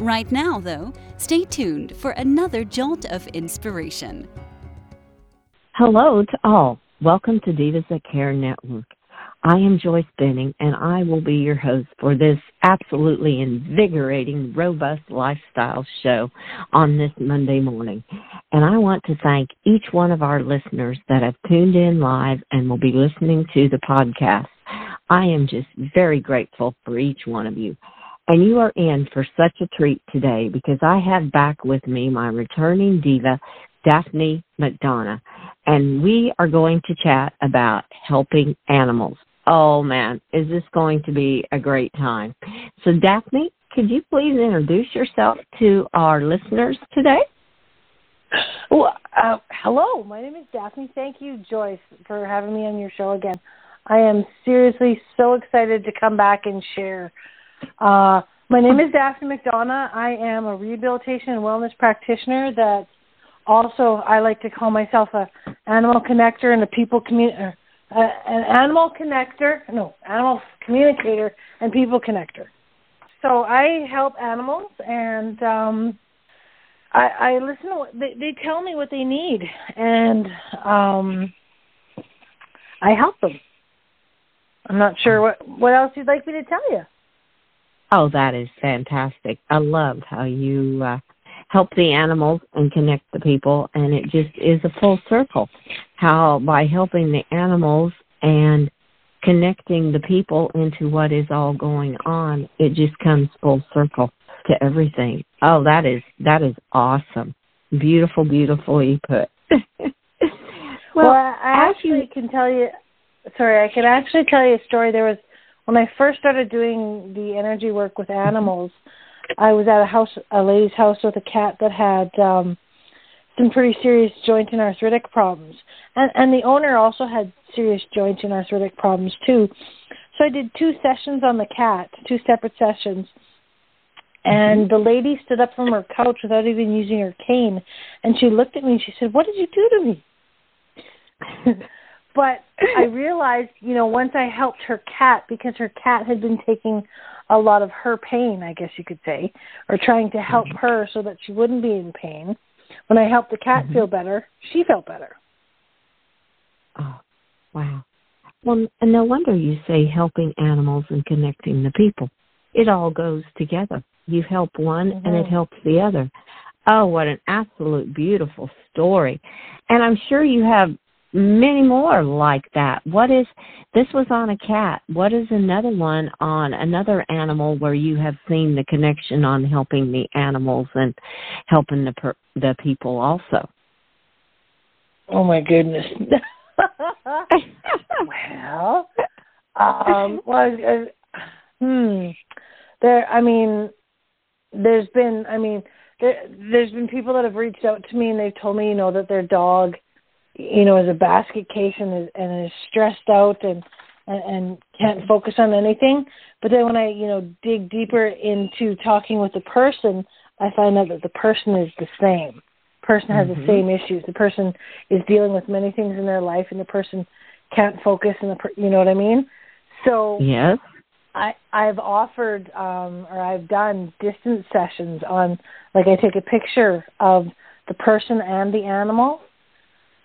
Right now, though, stay tuned for another jolt of inspiration. Hello to all. Welcome to Divas That Care Network. I am Joyce Benning, and I will be your host for this absolutely invigorating, robust lifestyle show on this Monday morning. And I want to thank each one of our listeners that have tuned in live and will be listening to the podcast. I am just very grateful for each one of you. And you are in for such a treat today because I have back with me my returning diva, Daphne McDonagh, and we are going to chat about helping animals. Oh man, is this going to be a great time? So, Daphne, could you please introduce yourself to our listeners today? Well, uh, hello, my name is Daphne. Thank you, Joyce, for having me on your show again. I am seriously so excited to come back and share uh, my name is Daphne McDonagh. I am a rehabilitation and wellness practitioner that also I like to call myself a animal connector and a people commu- uh, an animal connector, no, animal communicator and people connector. So I help animals and um I, I listen to what they, they tell me what they need and um I help them. I'm not sure what what else you'd like me to tell you. Oh, that is fantastic. I love how you uh, help the animals and connect the people, and it just is a full circle. How by helping the animals and connecting the people into what is all going on, it just comes full circle to everything. Oh, that is that is awesome. Beautiful, beautifully put. well, well, I actually can tell you. Sorry, I can actually tell you a story. There was when I first started doing the energy work with animals, I was at a house, a lady's house with a cat that had um, some pretty serious joint and arthritic problems, and and the owner also had serious joint and arthritic problems too. So I did two sessions on the cat, two separate sessions. And the lady stood up from her couch without even using her cane, and she looked at me and she said, "What did you do to me?" but I realized, you know, once I helped her cat because her cat had been taking a lot of her pain, I guess you could say, or trying to help mm-hmm. her so that she wouldn't be in pain. When I helped the cat mm-hmm. feel better, she felt better. Oh, wow. Well, and no wonder you say helping animals and connecting the people. It all goes together. You help one mm-hmm. and it helps the other. Oh, what an absolute beautiful story. And I'm sure you have many more like that. What is this was on a cat. What is another one on another animal where you have seen the connection on helping the animals and helping the per, the people also? Oh my goodness. well, um, well, uh, hmm. There, I mean, there's been, I mean, there, there's been people that have reached out to me and they've told me, you know, that their dog you know, as a basket case and is, and is stressed out and, and and can't focus on anything. But then when I, you know, dig deeper into talking with the person, I find out that the person is the same. Person has mm-hmm. the same issues. The person is dealing with many things in their life, and the person can't focus. And the, per- you know what I mean? So yes, I I've offered um, or I've done distance sessions on like I take a picture of the person and the animal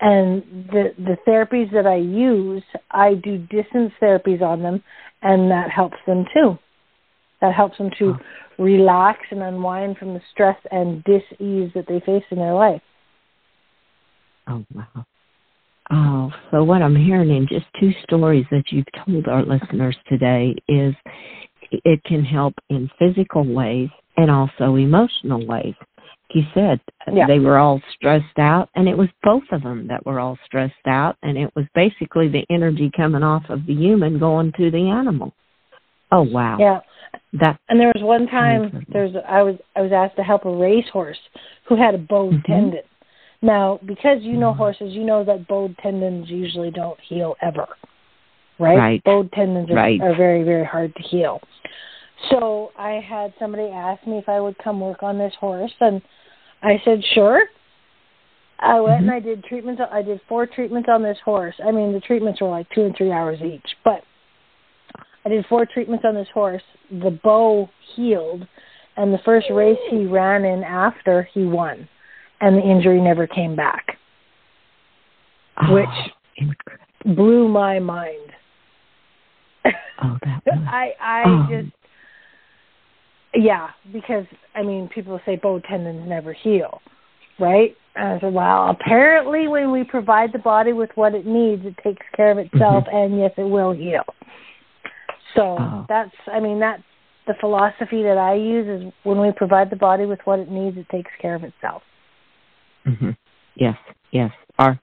and the the therapies that I use, I do distance therapies on them, and that helps them too. That helps them to oh. relax and unwind from the stress and dis-ease that they face in their life. Oh wow! Oh, so what I'm hearing in just two stories that you've told our listeners today is it can help in physical ways and also emotional ways you said yeah. they were all stressed out and it was both of them that were all stressed out and it was basically the energy coming off of the human going to the animal oh wow yeah that and there was one time there's i was i was asked to help a racehorse who had a bowed mm-hmm. tendon Now, because you know Mhm. horses, you know that bowed tendons usually don't heal ever. Right? Right. Bowed tendons are, Right. are very, very hard to heal. So I had somebody ask me if I would come work on this horse, and I said sure. I went and Mhm. I did treatments. I did four treatments on this horse. I mean, the treatments were like two and three hours each, but I did four treatments on this horse. The bow healed, and the first race he ran in after he won, and the injury never came back. Oh, Which- incredible. Blew my mind. Oh, that was. I I Oh. just yeah, because I mean, people say bow tendons never heal, right? And I said, well, apparently, when we provide the body with what it needs, it takes care of itself, and yes, it will heal. So Oh. that's, I mean, that's the philosophy that I use is when we provide the body with what it needs, it takes care of itself. hmm Yes, yes. Or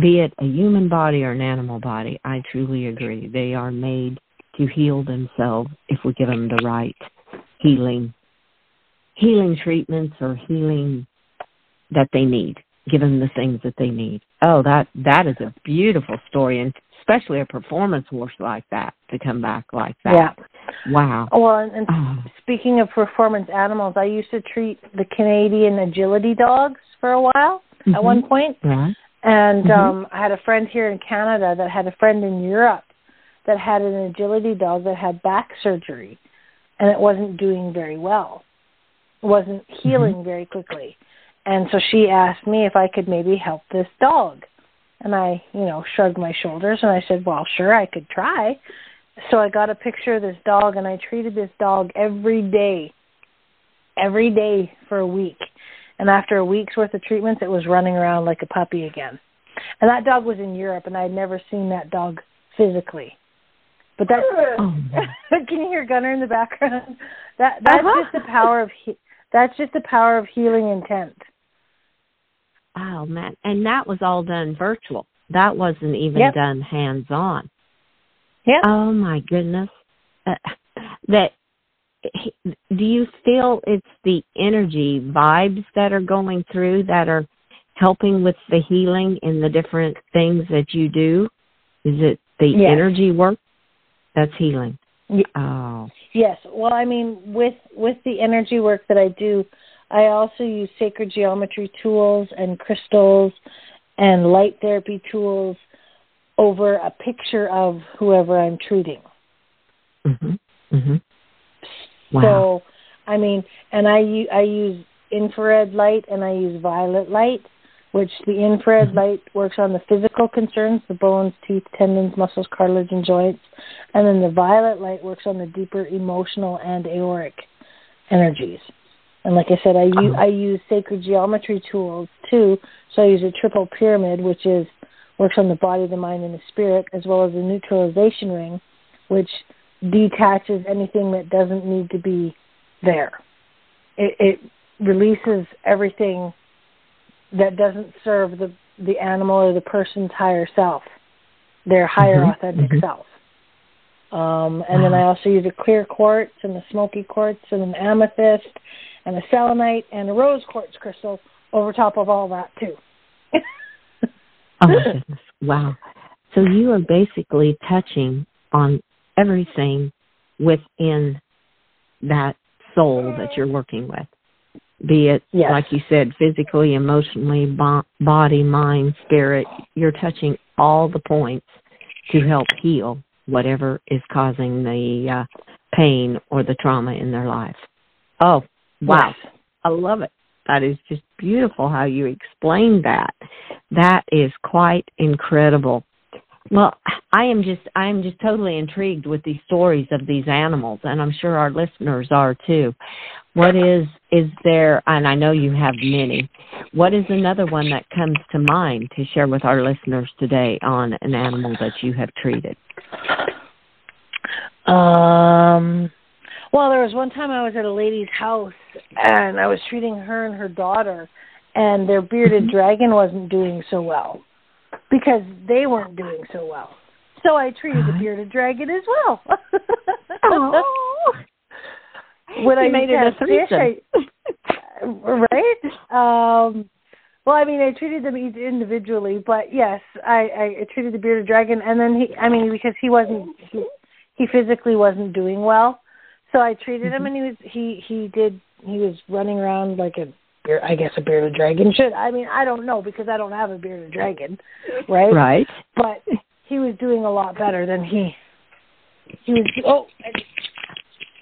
be it a human body or an animal body, I truly agree. They are made to heal themselves if we give them the right healing healing treatments or healing that they need. Give them the things that they need. Oh, that that is a beautiful story, and especially a performance horse like that to come back like that. Yeah. Wow. Well, and, and Oh, speaking of performance animals, I used to treat the Canadian agility dogs for a while mhm. at one point. And Mhm. um I had a friend here in Canada that had a friend in Europe that had an agility dog that had back surgery and it wasn't doing very well. It wasn't mm-hmm. healing very quickly. And so she asked me if I could maybe help this dog. And I, you know, shrugged my shoulders and I said, "Well, sure, I could try." So I got a picture of this dog and I treated this dog every day. Every day for a week. And after a week's worth of treatments, it was running around like a puppy again. And that dog was in Europe, and I had never seen that dog physically. But that's Oh, can you hear Gunner in the background? That that's Uh-huh. just the power of he- that's just the power of healing intent. Oh man, and that was all done virtual. That wasn't even Yep. done hands on. Yeah. Oh my goodness. Uh, that do you feel it's the energy vibes that are going through that are helping with the healing in the different things that you do? Is it the Yes. energy work that's healing? Oh. Yes. Well, I mean, with with the energy work that I do, I also use sacred geometry tools and crystals and light therapy tools over a picture of whoever I'm treating. Mhm. Mhm. Wow. So, I mean, and I I use infrared light and I use violet light, which the infrared Mhm. light works on the physical concerns, the bones, teeth, tendons, muscles, cartilage, and joints, and then the violet light works on the deeper emotional and auric energies. And like I said, I use Oh. I use sacred geometry tools too. So I use a triple pyramid, which is works on the body, the mind, and the spirit, as well as a neutralization ring, which detaches anything that doesn't need to be there. It, it releases everything that doesn't serve the the animal or the person's higher self, their higher Mhm, authentic mhm. self. Um, and then I also use a clear quartz and a smoky quartz and an amethyst and a selenite and a rose quartz crystal over top of all that too. Oh my goodness. Wow. So you are basically touching on everything within that soul that you're working with. Be it, Yes. like you said, physically, emotionally, bo- body, mind, spirit. You're touching all the points to help heal whatever is causing the uh, pain or the trauma in their life. Oh, wow. Yes. I love it. That is just beautiful how you explained that. That is quite incredible. Well, I am just I am just totally intrigued with these stories of these animals and I'm sure our listeners are too. What is is there and I know you have many. What is another one that comes to mind to share with our listeners today on an animal that you have treated? Um, well, there was one time I was at a lady's house and I was treating her and her daughter, and their bearded dragon wasn't doing so well because they weren't doing so well. So I treated the bearded dragon as well. Oh. When I made it a threesome. Right? Um, well, I mean, I treated them each individually, but yes, I, I treated the bearded dragon, and then he, I mean, because he wasn't, he, he physically wasn't doing well, so I treated mm-hmm. him, and he was, he, he did, he was running around like a I guess a bearded dragon should. I mean, I don't know because I don't have a bearded dragon, right? Right. But he was doing a lot better than he, he was. Oh,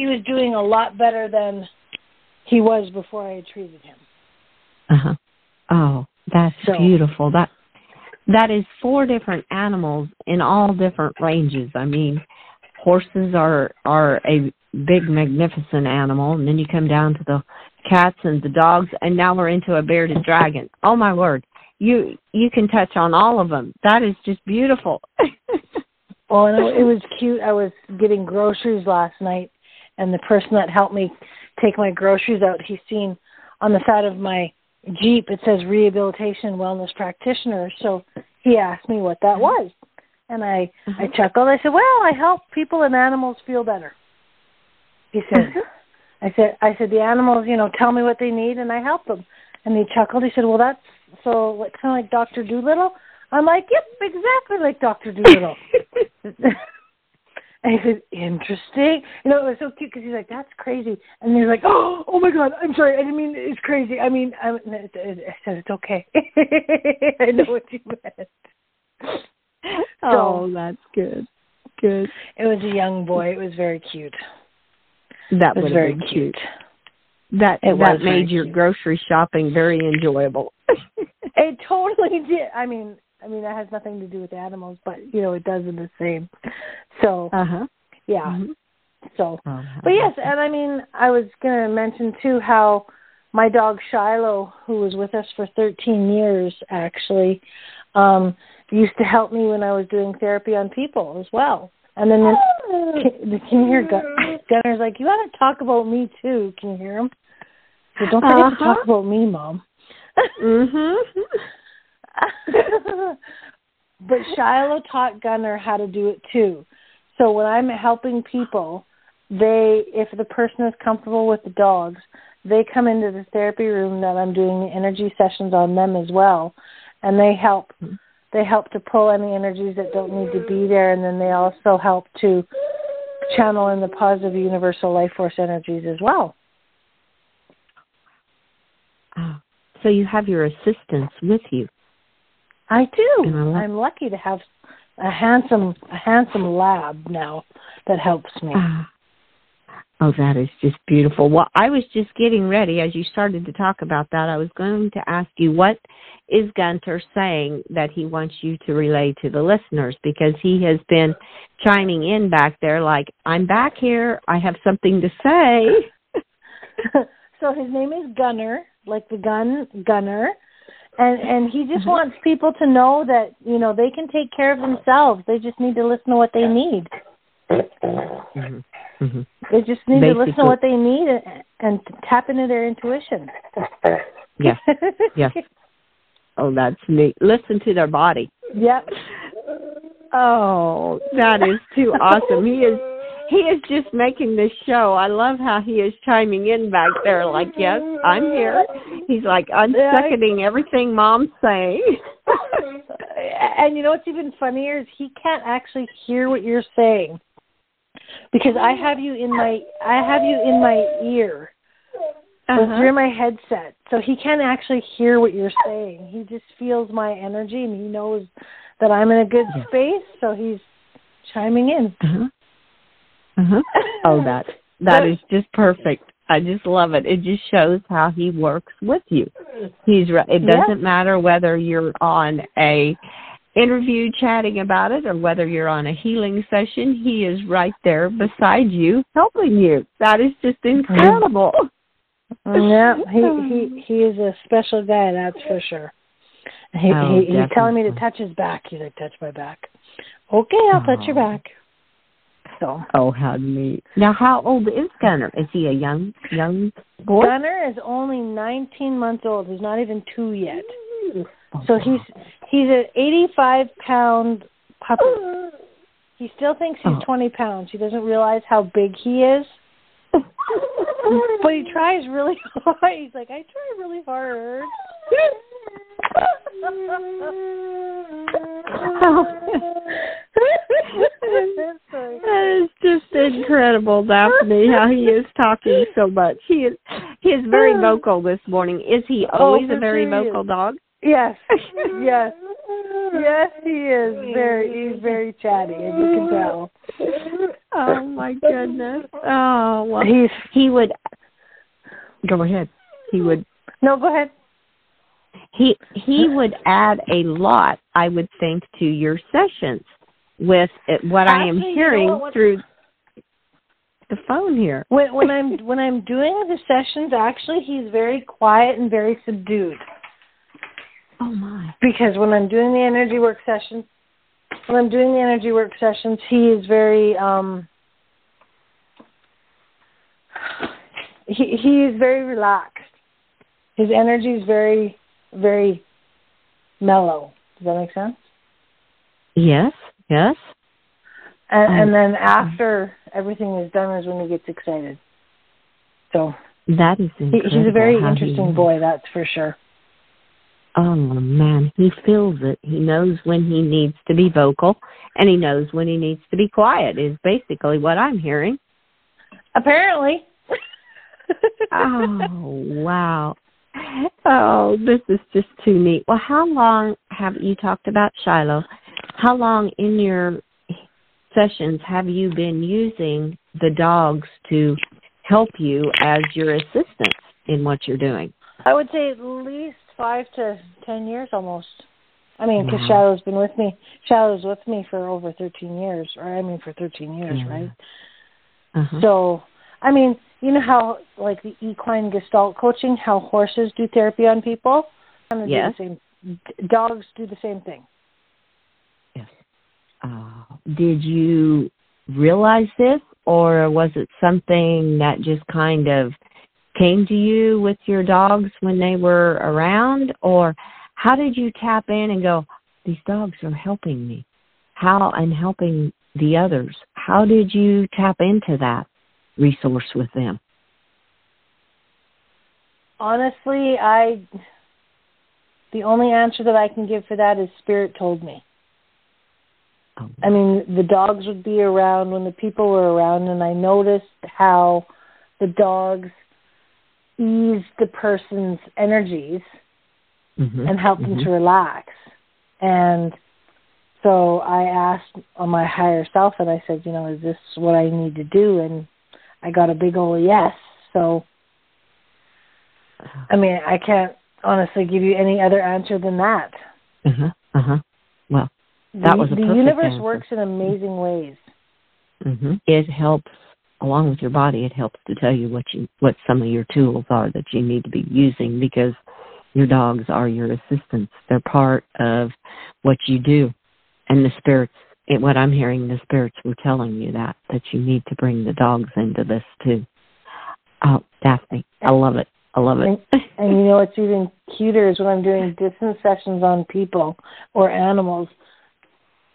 he was doing a lot better than he was before I had treated him. Uh huh. Oh, that's So- beautiful. That that is four different animals in all different ranges. I mean, horses are are a big magnificent animal and then you come down to the cats and the dogs and now we're into a bearded dragon. Oh my word. You you can touch on all of them. That is just beautiful. Well, and it was cute. I was getting groceries last night, and the person that helped me take my groceries out, he's seen on the side of my Jeep it says rehabilitation wellness practitioner. So he asked me what that was, and I mm-hmm. I chuckled. I said, "Well, I help people and animals feel better." He said, mm-hmm. "I said I said the animals, you know, tell me what they need, and I help them." And he chuckled. He said, "Well, that's so like kind of like Doctor Dolittle." I'm like, "Yep, exactly like Doctor Dolittle." and he said, "Interesting." You know, it was so cute because he's like, "That's crazy," and he's like, "Oh, oh my God, I'm sorry, I didn't mean it's crazy. I mean, I, I said it's okay. I know what you meant." oh, that's good. Good. It was a young boy. It was very cute. That was very been cute. That It that made your cute. grocery shopping very enjoyable. It totally did. I mean, I mean that has nothing to do with animals, but you know it does in the same. So uh huh. yeah. So, Oh, but yes, and I mean I was going to mention too how my dog Shiloh, who was with us for 13 years, actually, um, used to help me when I was doing therapy on people as well. And then this, can, can you hear Gun- Gunner's like, you to talk about me too? Can you hear him? So don't forget to Uh-huh. talk about me, Mom. Mhm. but Shiloh taught Gunner how to do it too. So when I'm helping people, they if the person is comfortable with the dogs, they come into the therapy room that I'm doing energy sessions on them as well, and they help they help to pull any energies that don't need to be there, and then they also help to channel in the positive universal life force energies as well. Oh, so you have your assistants with you. I do. And I love- I'm lucky to have a handsome a handsome lab now that helps me. Ah. Oh, that is just beautiful. Well, I was just getting ready as you started to talk about that. I was going to ask you what is Gunter saying that he wants you to relay to the listeners because he has been chiming in back there like, I'm back here. I have something to say. so his name is Gunner, like the gun Gunner. And and he just wants people to know that, you know, they can take care of themselves. They just need to listen to what they need. hmm hmm They just need to listen to what they need and, and tap into their intuition. Yes. Yes. Oh, that's neat. Listen to their body. Yep. Oh, that is too awesome. He is he is just making this show. I love how he is chiming in back there like, Yes, I'm here. He's like unseconding everything mom's saying. and you know what's even funnier is he can't actually hear what you're saying because I have you in my I have you in my ear. Uh-huh. through my headset, so he can't actually hear what you're saying. He just feels my energy, and he knows that I'm in a good space. So he's chiming in. Uh-huh. Uh-huh. Oh, that that is just perfect. I just love it. It just shows how he works with you. He's right. It doesn't matter whether you're on a interview chatting about it or whether you're on a healing session. He is right there beside you, helping you. That is just incredible. yeah, he he he is a special guy, that's for sure. He, Oh, he he's telling me to touch his back. He's like, touch my back. Okay, I'll touch your Oh. back. Oh, how neat! Now, how old is Gunner? Is he a young young boy? Gunner is only 19 months old. He's not even two yet. Oh, So he's he's an 85 pound puppy. He still thinks he's Oh. 20 pounds. He doesn't realize how big he is. But he tries really hard. He's like, I try really hard. that is just incredible, Daphne, how he is talking so much. He is he is very vocal this morning. Is he oh, always oh, a very vocal dog? Yes. Yes. Yes, he is very he's very chatty as you can tell. Oh my goodness. Oh well he's he would go ahead. He would No, go ahead. He he would add a lot, I would think, to your sessions with it, what Actually, I am hearing you know through the phone here. When, when I'm when I'm doing the sessions, actually, he's very quiet and very subdued. Oh my! Because when I'm doing the energy work sessions, when I'm doing the energy work sessions, he is very um. He he is very relaxed. His energy is very very mellow. Does that make sense? Yes. Yes. And, um, and then after everything is done is when he gets excited. So that is incredible. he's a very interesting boy, that's for sure. Oh man, he feels it. He knows when he needs to be vocal, and he knows when he needs to be quiet. Is basically what I'm hearing. Apparently. oh wow. Oh, this is just too neat. Well, how long have you talked about Shiloh? How long in your sessions have you been using the dogs to help you as your assistants in what you're doing? I would say at least five to ten years almost. I mean, because wow. Shiloh's been with me. Shiloh's with me for over 13 years, or I mean, for 13 years, yeah. right? Uh-huh. So, I mean, you know how like the equine gestalt coaching, how horses do therapy on people? Yes. Do same, dogs do the same thing. Yes. Uh, did you realize this, or was it something that just kind of came to you with your dogs when they were around, or how did you tap in and go, these dogs are helping me? How and helping the others? How did you tap into that? Resource with them? Honestly, I the only answer that I can give for that is spirit told me. Oh. I mean, the dogs would be around when the people were around, and I noticed how the dogs eased the person's energies mm-hmm. and helped mm-hmm. them to relax. And so I asked on my higher self, and I said, you know, is this what I need to do? And I got a big old yes. So, I mean, I can't honestly give you any other answer than that. Uh huh. Uh huh. Well, that the, was a the universe answer. works in amazing ways. Mm-hmm. It helps along with your body. It helps to tell you what you what some of your tools are that you need to be using because your dogs are your assistants. They're part of what you do, and the spirits it, what I'm hearing, the spirits were telling you that that you need to bring the dogs into this too. Oh, Daphne, I love it. I love it. And, and you know what's even cuter is when I'm doing distance sessions on people or animals.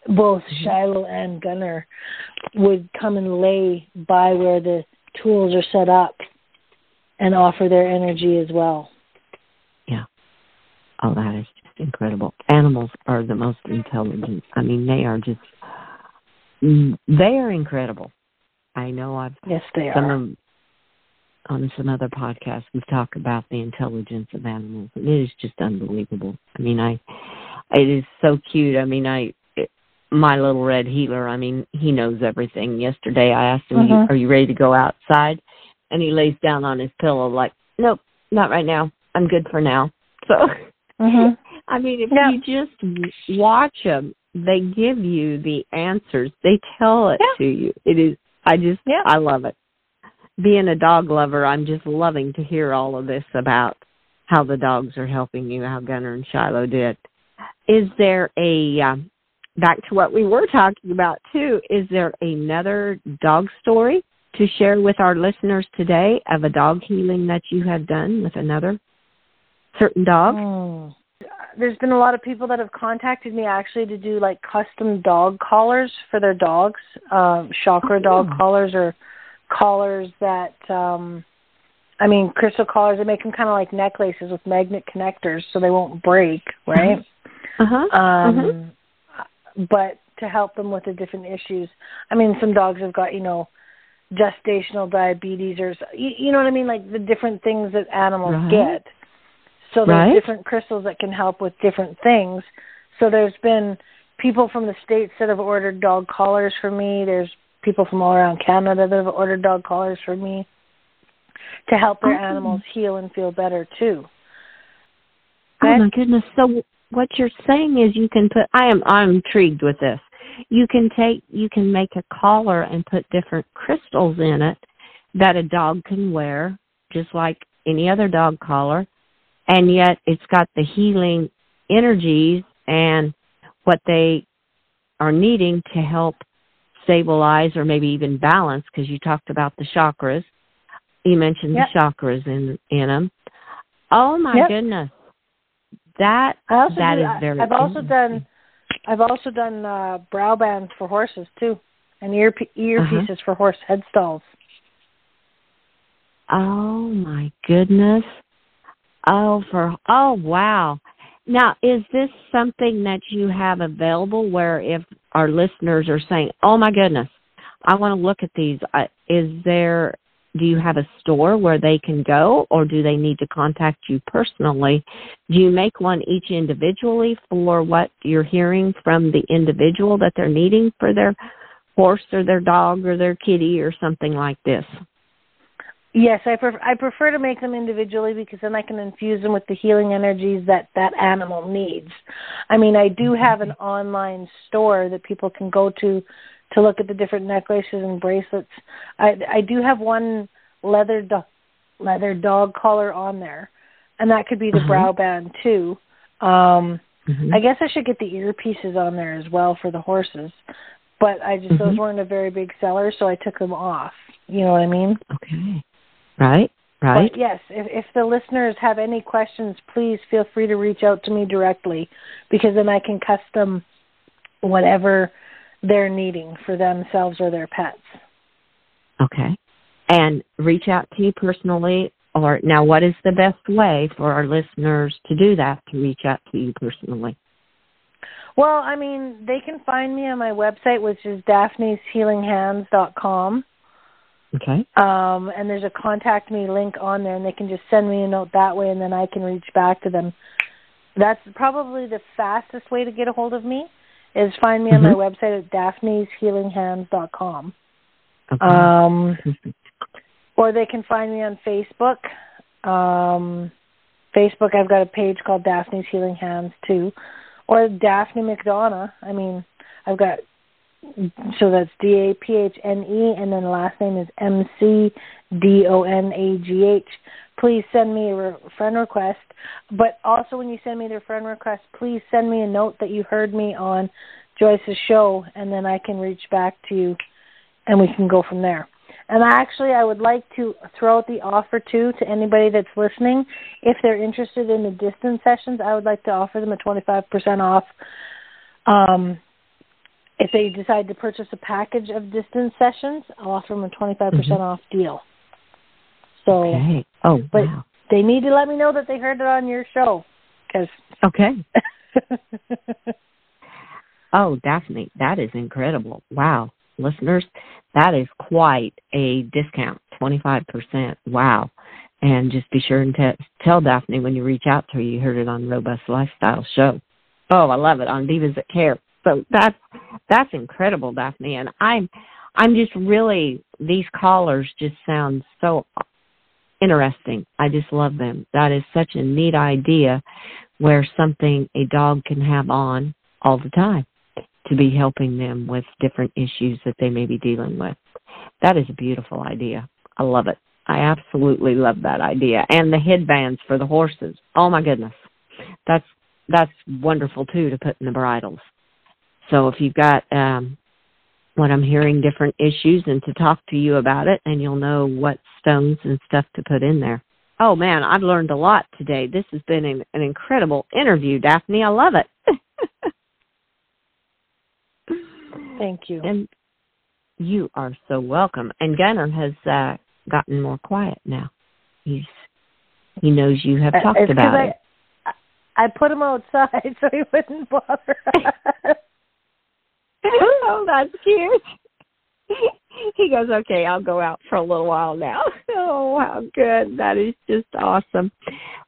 Both mm-hmm. Shiloh and Gunner would come and lay by where the tools are set up and offer their energy as well. Yeah. Oh, that is incredible. Animals are the most intelligent. I mean, they are just Mm, they are incredible. I know I've yes they some are. Of, on some other podcasts we've talked about the intelligence of animals and it is just unbelievable. I mean I it is so cute. I mean I it, my little red healer, I mean he knows everything. Yesterday I asked him, mm-hmm. "Are you ready to go outside?" and he lays down on his pillow like, "Nope, not right now. I'm good for now." So mm-hmm. I mean, if you just watch them they give you the answers. They tell it yeah. to you. It is I just yeah. I love it. Being a dog lover, I'm just loving to hear all of this about how the dogs are helping you, how Gunner and Shiloh did. Is there a um, back to what we were talking about too? Is there another dog story to share with our listeners today of a dog healing that you have done with another certain dog? Oh there's been a lot of people that have contacted me actually to do like custom dog collars for their dogs, um, chakra oh, dog collars or collars that um I mean, crystal collars, they make them kind of like necklaces with magnet connectors so they won't break, right? Uh-huh. Um, mm-hmm. But to help them with the different issues. I mean, some dogs have got, you know, gestational diabetes or, you, you know what I mean? Like the different things that animals right. get. So there's right. different crystals that can help with different things. So there's been people from the states that have ordered dog collars for me. There's people from all around Canada that have ordered dog collars for me to help their oh. animals heal and feel better too. Oh my goodness! So what you're saying is you can put. I am. I'm intrigued with this. You can take. You can make a collar and put different crystals in it that a dog can wear, just like any other dog collar, and yet it's got the healing energies and what they are needing to help stabilize or maybe even balance because you talked about the chakras you mentioned yep. the chakras in in them oh my yep. goodness that that do, is very i've also done i've also done uh brow bands for horses too and ear earpieces uh-huh. for horse head stalls oh my goodness oh for oh wow now, is this something that you have available where if our listeners are saying, "Oh my goodness, I want to look at these," uh, is there do you have a store where they can go or do they need to contact you personally? Do you make one each individually for what you're hearing from the individual that they're needing for their horse or their dog or their kitty or something like this? Yes, I prefer I prefer to make them individually because then I can infuse them with the healing energies that that animal needs. I mean, I do have an online store that people can go to to look at the different necklaces and bracelets. I I do have one leather do- leather dog collar on there, and that could be the uh-huh. brow band too. Um, mm-hmm. I guess I should get the earpieces on there as well for the horses, but I just mm-hmm. those weren't a very big seller, so I took them off. You know what I mean? Okay. Right. Right. But yes, if, if the listeners have any questions, please feel free to reach out to me directly because then I can custom whatever they're needing for themselves or their pets. Okay. And reach out to you personally or now what is the best way for our listeners to do that to reach out to you personally? Well, I mean, they can find me on my website which is daphneshealinghands.com. Okay. Um, and there's a contact me link on there, and they can just send me a note that way, and then I can reach back to them. That's probably the fastest way to get a hold of me. Is find me mm-hmm. on my website at daphneshealinghands.com. Okay. Um, or they can find me on Facebook. Um, Facebook, I've got a page called Daphne's Healing Hands too, or Daphne McDonagh. I mean, I've got so that's D A P H N E, and then the last name is M C D O N A G H. Please send me a re- friend request. But also, when you send me the friend request, please send me a note that you heard me on Joyce's show, and then I can reach back to you, and we can go from there. And actually, I would like to throw out the offer too to anybody that's listening. If they're interested in the distance sessions, I would like to offer them a 25% off. Um, if they decide to purchase a package of distance sessions, I'll offer them a 25% mm-hmm. off deal. So, okay. oh, but wow. they need to let me know that they heard it on your show. Cause okay. oh, Daphne, that is incredible. Wow. Listeners, that is quite a discount, 25%. Wow. And just be sure and t- tell Daphne when you reach out to her you heard it on Robust Lifestyle Show. Oh, I love it on Divas That Care. So that's that's incredible, Daphne. And I'm I'm just really these callers just sound so interesting. I just love them. That is such a neat idea where something a dog can have on all the time to be helping them with different issues that they may be dealing with. That is a beautiful idea. I love it. I absolutely love that idea. And the headbands for the horses. Oh my goodness. That's that's wonderful too to put in the bridles. So if you've got um, what I'm hearing, different issues, and to talk to you about it, and you'll know what stones and stuff to put in there. Oh man, I've learned a lot today. This has been an, an incredible interview, Daphne. I love it. Thank you. And you are so welcome. And Gunner has uh, gotten more quiet now. He's he knows you have talked it's about I, it. I put him outside so he wouldn't bother. oh, that's cute. he goes, okay, I'll go out for a little while now. Oh, how good. That is just awesome.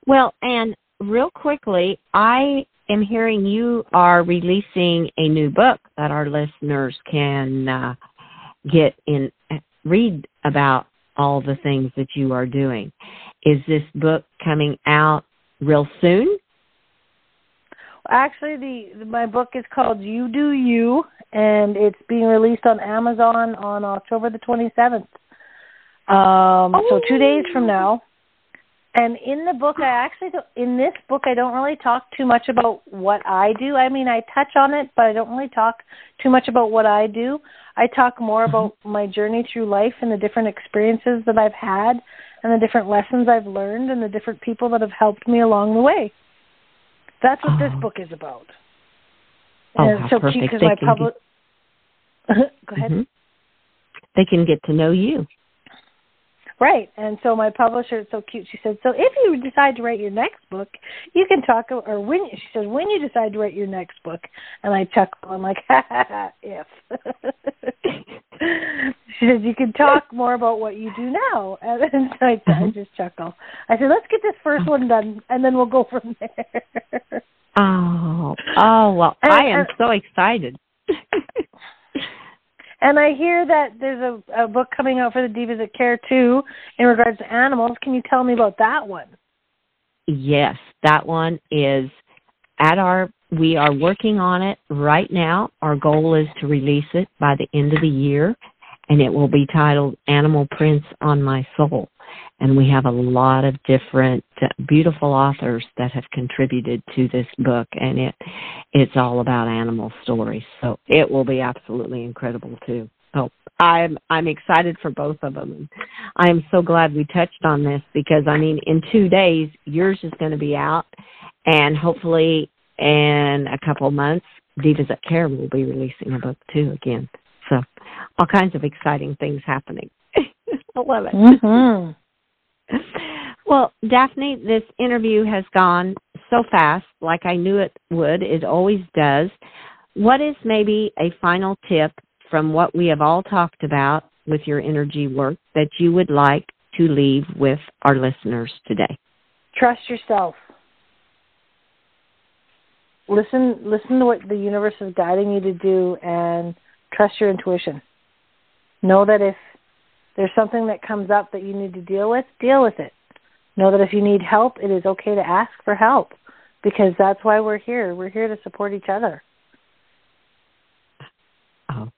Well, and real quickly, I am hearing you are releasing a new book that our listeners can uh, get in, read about all the things that you are doing. Is this book coming out real soon? Actually, the my book is called You Do You, and it's being released on Amazon on October the 27th. Um, oh. So two days from now. And in the book, I actually don't, in this book I don't really talk too much about what I do. I mean, I touch on it, but I don't really talk too much about what I do. I talk more mm-hmm. about my journey through life and the different experiences that I've had, and the different lessons I've learned, and the different people that have helped me along the way. That's what oh. this book is about. Oh, and so perfect. Because my public. Go ahead. Mm-hmm. They can get to know you. Right. And so my publisher is so cute. She said, "So if you decide to write your next book, you can talk or when she says when you decide to write your next book." And I chuckle. I'm like, ha, ha, ha, "If." she says, "You can talk more about what you do now." And, and so I, mm-hmm. I just chuckle. I said, "Let's get this first one done, and then we'll go from there." oh, oh well, and, I am and, so excited. And I hear that there's a, a book coming out for the Divas that Care too in regards to animals. Can you tell me about that one? Yes, that one is at our we are working on it right now. Our goal is to release it by the end of the year and it will be titled Animal Prints on My Soul. And we have a lot of different beautiful authors that have contributed to this book and it it's all about animal stories. So it will be absolutely incredible too. So i'm i'm excited for both of them. I am so glad we touched on this because i mean in two days yours is going to be out and hopefully in a couple months divas that care will be releasing a book too again so all kinds of exciting things happening i love it mm-hmm. Well, Daphne, this interview has gone so fast, like I knew it would. It always does. What is maybe a final tip from what we have all talked about with your energy work that you would like to leave with our listeners today? Trust yourself. Listen listen to what the universe is guiding you to do and trust your intuition. Know that if there's something that comes up that you need to deal with, deal with it. Know that if you need help, it is okay to ask for help because that's why we're here. We're here to support each other. Oh,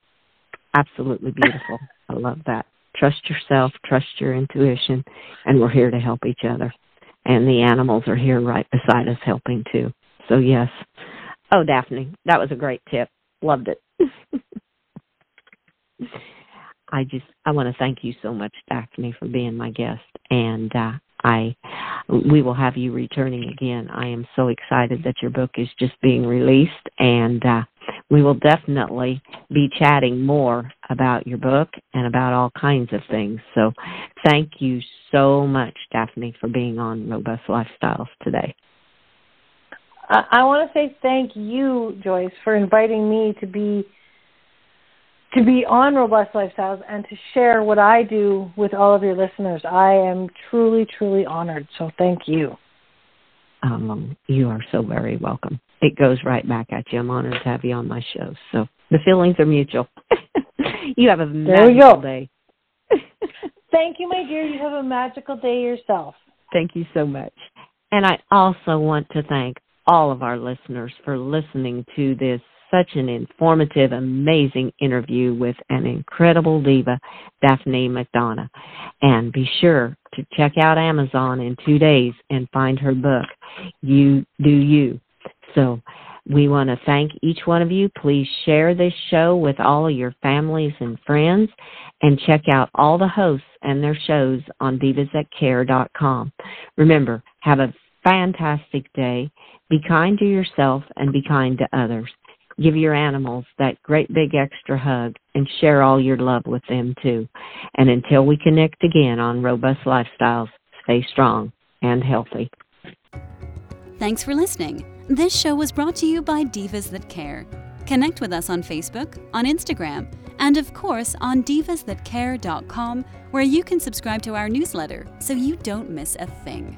absolutely beautiful. I love that. Trust yourself, trust your intuition, and we're here to help each other. And the animals are here right beside us helping too. So, yes. Oh, Daphne, that was a great tip. Loved it. I just I want to thank you so much, Daphne, for being my guest, and uh, I we will have you returning again. I am so excited that your book is just being released, and uh, we will definitely be chatting more about your book and about all kinds of things. So, thank you so much, Daphne, for being on Robust Lifestyles today. I want to say thank you, Joyce, for inviting me to be to be on Robust Lifestyles and to share what I do with all of your listeners. I am truly, truly honored. So thank you. Um, you are so very welcome. It goes right back at you. I'm honored to have you on my show. So the feelings are mutual. you have a magical day. Thank you, my dear. You have a magical day yourself. Thank you so much. And I also want to thank all of our listeners for listening to this such an informative, amazing interview with an incredible diva, Daphne McDonagh. And be sure to check out Amazon in two days and find her book, You Do You. So we want to thank each one of you. Please share this show with all of your families and friends and check out all the hosts and their shows on divasthatcare.com. Remember, have a fantastic day. Be kind to yourself and be kind to others. Give your animals that great big extra hug and share all your love with them too. And until we connect again on Robust Lifestyles, stay strong and healthy. Thanks for listening. This show was brought to you by Divas That Care. Connect with us on Facebook, on Instagram, and of course on divasthatcare.com, where you can subscribe to our newsletter so you don't miss a thing.